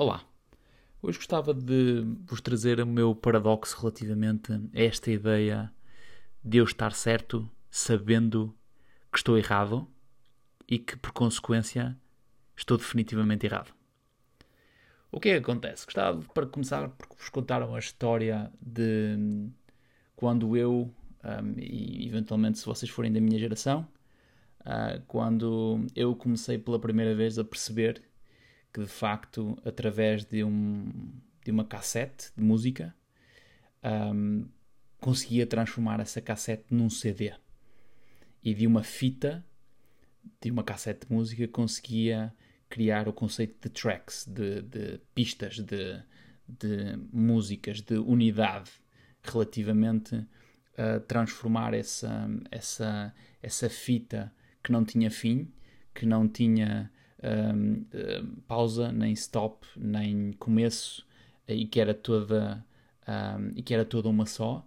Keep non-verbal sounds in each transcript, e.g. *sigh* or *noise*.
Olá, hoje gostava de vos trazer o meu paradoxo relativamente a esta ideia de eu estar certo sabendo que estou errado e que, por consequência, estou definitivamente errado. O que é que acontece? Gostava, para começar, por vos contar uma história de quando eu, um, e eventualmente se vocês forem da minha geração, uh, quando eu comecei pela primeira vez a perceber que de facto, através de, um, de uma cassete de música, um, conseguia transformar essa cassete num CD. E de uma fita, de uma cassete de música, conseguia criar o conceito de tracks, de, de pistas, de, de músicas, de unidade, relativamente a transformar essa, essa, essa fita que não tinha fim, que não tinha um, pausa, nem stop, nem começo, e que era toda um, e que era toda uma só,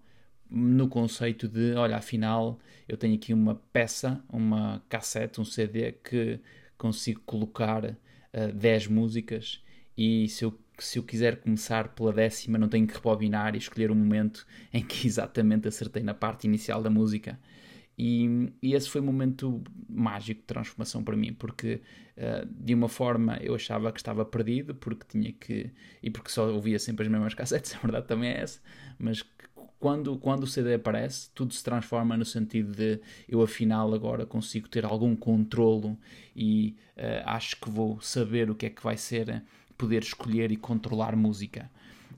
no conceito de, olha, afinal eu tenho aqui uma peça, uma cassete, um CD que consigo colocar uh, 10 músicas e se eu, se eu quiser começar pela décima não tenho que rebobinar e escolher um momento em que *laughs* exatamente acertei na parte inicial da música e, e, esse foi um momento mágico de transformação para mim, porque uh, de uma forma eu achava que estava perdido, porque tinha que. e porque só ouvia sempre as mesmas *laughs* cassetes, a verdade também é essa, mas quando, quando o CD aparece, tudo se transforma no sentido de eu afinal agora consigo ter algum controlo e uh, acho que vou saber o que é que vai ser poder escolher e controlar música.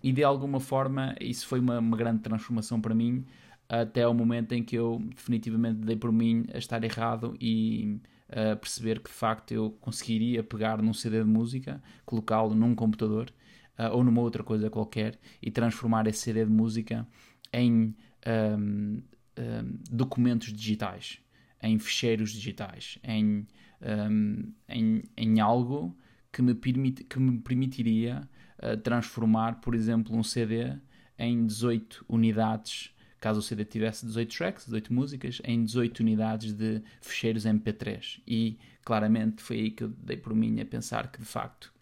E de alguma forma isso foi uma, uma grande transformação para mim até ao momento em que eu definitivamente dei por mim a estar errado e a perceber que de facto eu conseguiria pegar num CD de música, colocá-lo num computador uh, ou numa outra coisa qualquer e transformar esse CD de música em um, um, documentos digitais, em ficheiros digitais, em, um, em, em algo que me, permit, que me permitiria uh, transformar, por exemplo, um CD em 18 unidades caso o CD tivesse 18 tracks, 18 músicas, em 18 unidades de fecheiros MP3. E claramente foi aí que eu dei por mim a pensar que de facto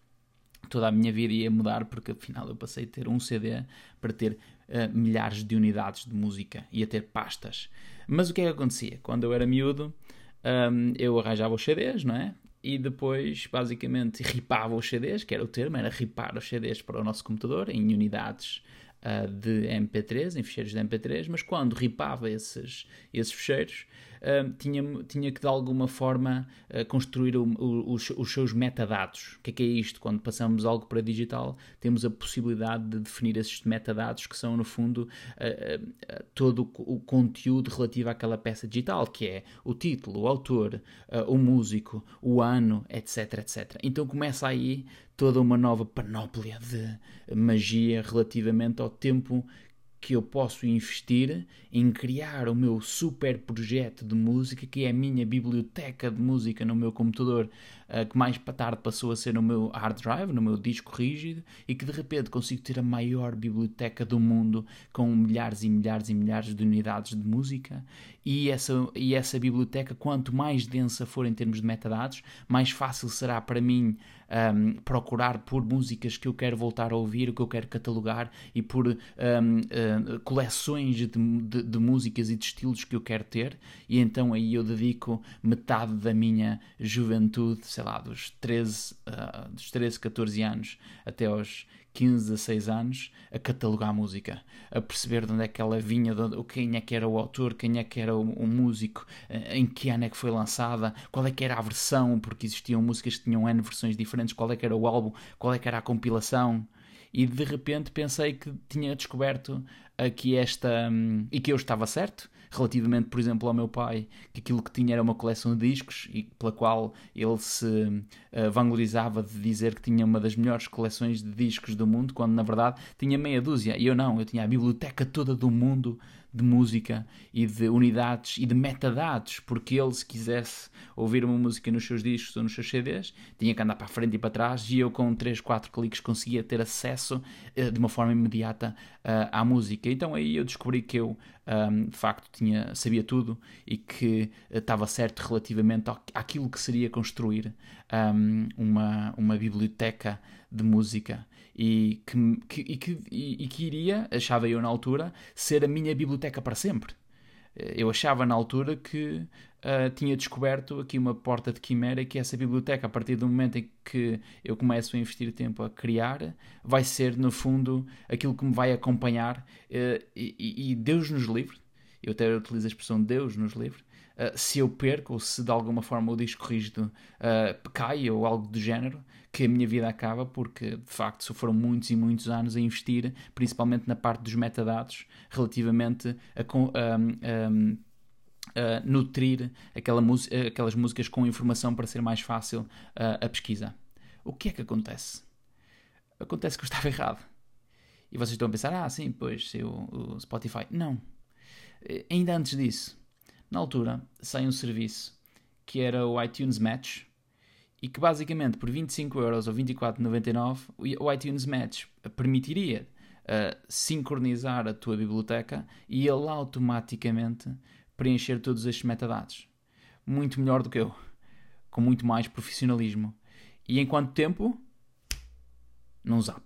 toda a minha vida ia mudar, porque afinal eu passei a ter um CD para ter uh, milhares de unidades de música, ia ter pastas. Mas o que é que acontecia? Quando eu era miúdo, um, eu arranjava os CDs, não é? E depois, basicamente, ripava os CDs, que era o termo, era ripar os CDs para o nosso computador em unidades de MP3, em ficheiros de MP3, mas quando ripava esses, esses ficheiros, tinha, tinha que de alguma forma uh, construir o, o, os, os, seus metadados. O que é, que é isto? Quando passamos algo para digital, temos a possibilidade de definir esses metadados que são, no fundo, todo o conteúdo relativo àquela peça digital, que é o título, o autor, o músico, o ano, etc, etc. Então começa aí toda uma nova panóplia de magia relativamente ao tempo que eu posso investir em criar o meu super projeto de música, que é a minha biblioteca de música no meu computador, uh, que mais para tarde passou a ser no meu hard drive, no meu disco rígido, e que de repente consigo ter a maior biblioteca do mundo com milhares e milhares e milhares de unidades de música. E essa, e essa biblioteca, quanto mais densa for em termos de metadados, mais fácil será para mim um, procurar por músicas que eu quero voltar a ouvir, que eu quero catalogar e por um, uh, coleções de, de, de, músicas e de estilos que eu quero ter. E então aí eu dedico metade da minha juventude, sei lá, dos 13, uh, dos 13 14 anos até aos 15, 16 anos a catalogar a música, a perceber de onde é que ela vinha, de, quem é que era o autor, quem é que era o, o, músico, eh, em que ano é que foi lançada, qual é que era a versão, porque existiam músicas que tinham N versões diferentes, qual é que era o álbum, qual é que era a compilação. E de repente pensei que tinha descoberto aqui esta. Hum, e que eu estava certo, relativamente, por exemplo, ao meu pai, que aquilo que tinha era uma coleção de discos e pela qual ele se uh, vanglorizava de dizer que tinha uma das melhores coleções de discos do mundo, quando na verdade tinha meia dúzia. E eu não, eu tinha a biblioteca toda do mundo de música e de unidades e de metadados, porque ele, se quisesse ouvir uma música nos seus discos ou nos seus CDs, tinha que andar para a frente e para trás, e eu com 3, 4 cliques conseguia ter acesso uh, de uma forma imediata uh, à música. Então aí eu descobri que eu, um, de facto, tinha, sabia tudo e que estava certo relativamente àquilo que seria construir um, uma, uma biblioteca de música e que, que, e, que, e, que iria, achava eu na altura, ser a minha biblioteca para sempre. Eu achava na altura que uh, tinha descoberto aqui uma porta de quimera que essa biblioteca, a partir do momento em que eu começo a investir tempo a criar, vai ser, no fundo, aquilo que me vai acompanhar. Uh, e, e, Deus nos livre, eu até utilizo a expressão Deus nos livre, uh, se eu perco ou se de alguma forma o disco rígido cai ou algo do género, que a minha vida acaba porque, de facto, foram muitos e muitos anos a investir, principalmente na parte dos metadados, relativamente a, a, a nutrir aquela aquelas músicas com informação para ser mais fácil a pesquisa. O que é que acontece? Acontece que eu estava *laughs* errado. E vocês estão a pensar, ah, sim, pois, o Spotify. Não. Ainda antes disso, na altura, sai um serviço que era o iTunes Match, e que basicamente por 25 euros ou 24,99 o iTunes Match permitiria uh, sincronizar a tua biblioteca e ele automaticamente preencher todos estes metadados. Muito melhor do que eu, com muito mais profissionalismo. E em quanto tempo? Num zap.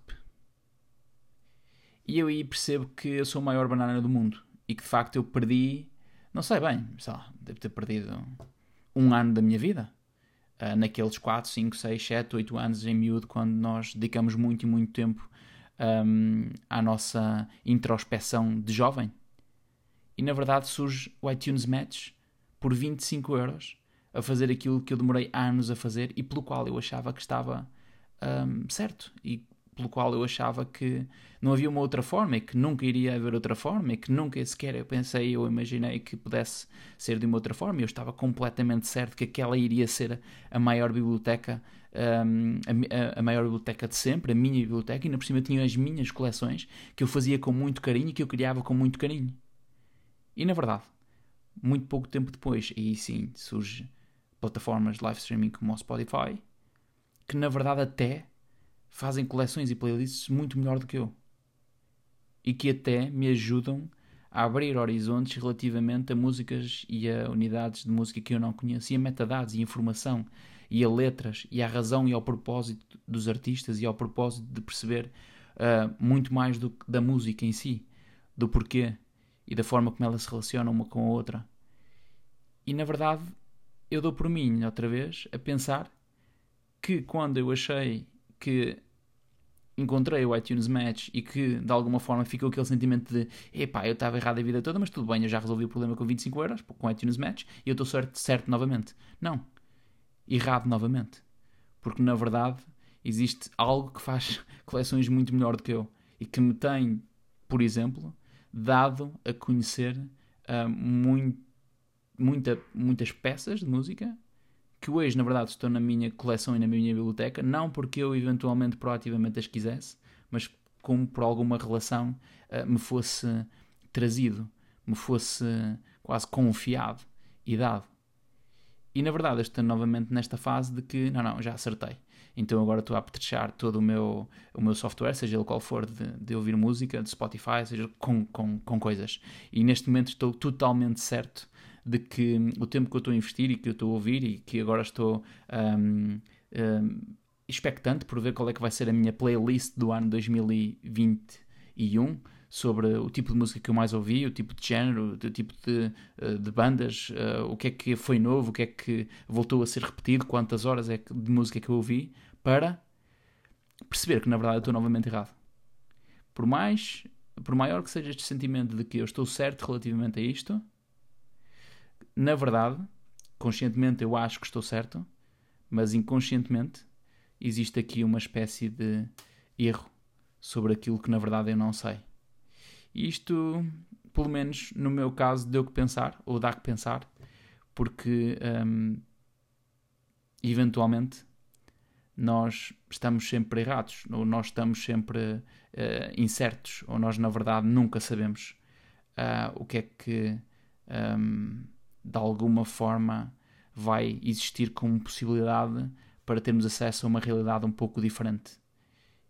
E eu aí percebo que eu sou a maior banana do mundo e que de facto eu perdi, não sei bem, sei lá, devo ter perdido um ano da minha vida uh, naqueles 4, 5, 6, 7, 8 anos em miúdo, quando nós dedicamos muito e muito tempo um, à nossa introspeção de jovem. E na verdade surge o iTunes Match por 25 euros a fazer aquilo que eu demorei anos a fazer e pelo qual eu achava que estava um, certo e pelo qual eu achava que não havia uma outra forma e que nunca iria haver outra forma e que nunca sequer eu pensei ou imaginei que pudesse ser de uma outra forma. Eu estava completamente certo que aquela iria ser a maior biblioteca, um, a, a, maior biblioteca de sempre, a minha biblioteca, e na por cima tinha as minhas coleções que eu fazia com muito carinho e que eu criava com muito carinho. E na verdade, muito pouco tempo depois, aí sim surge plataformas de live streaming como o Spotify, que na verdade até fazem coleções e playlists muito melhor do que eu. E que até me ajudam a abrir horizontes relativamente a músicas e a unidades de música que eu não conheço, e a metadados e informação, e a letras, e a razão e ao propósito dos artistas, e ao propósito de perceber uh, muito mais do, da música em si, do porquê e da forma como ela se relaciona uma com a outra. E na verdade, eu dou por mim, outra vez, a pensar que quando eu achei que encontrei o iTunes Match e que de alguma forma ficou aquele sentimento de epá, eu estava errado a vida toda, mas tudo bem, eu já resolvi o problema com 25 euros, com o iTunes Match, e eu estou certo, certo novamente. Não. Errado novamente. Porque na verdade existe algo que faz *laughs* coleções muito melhor do que eu e que me tem, por exemplo, dado a conhecer uh, muito, muita, muitas peças de música que hoje, na verdade, estão na minha coleção e na minha biblioteca, não porque eu eventualmente proativamente as quisesse, mas como por alguma relação uh, me fosse trazido, me fosse quase confiado e dado. E na verdade, estou novamente nesta fase de que, não, não, já acertei. Então agora estou a apetrechar todo o meu, o meu software, seja ele qual for, de, de ouvir música, de Spotify, seja com, com, com coisas. E neste momento estou totalmente certo de que o tempo que eu estou a investir e que eu estou a ouvir e que agora estou um, um, expectante por ver qual é que vai ser a minha playlist do ano 2021 sobre o tipo de música que eu mais ouvi, o tipo de género, o tipo de, eh, de bandas, uh, o que é que foi novo, o que é que voltou a ser repetido, quantas horas é de música que eu ouvi, para perceber que na verdade eu estou novamente errado. Por mais, por maior que seja este sentimento de que eu estou certo relativamente a isto, na verdade, conscientemente eu acho que estou certo, mas inconscientemente existe aqui uma espécie de erro sobre aquilo que na verdade eu não sei. Isto, pelo menos no meu caso, deu que pensar, ou dá que pensar, porque hum, eventualmente nós estamos sempre errados, ou nós estamos sempre uh, incertos, ou nós na verdade nunca sabemos uh, o que é que um, de alguma forma vai existir como possibilidade para termos acesso a uma realidade um pouco diferente.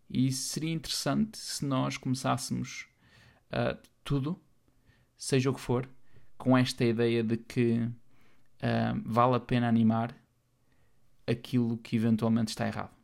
E seria interessante se nós começássemos uh, tudo, seja o que for, com esta ideia de que uh, vale a pena animar aquilo que eventualmente está errado.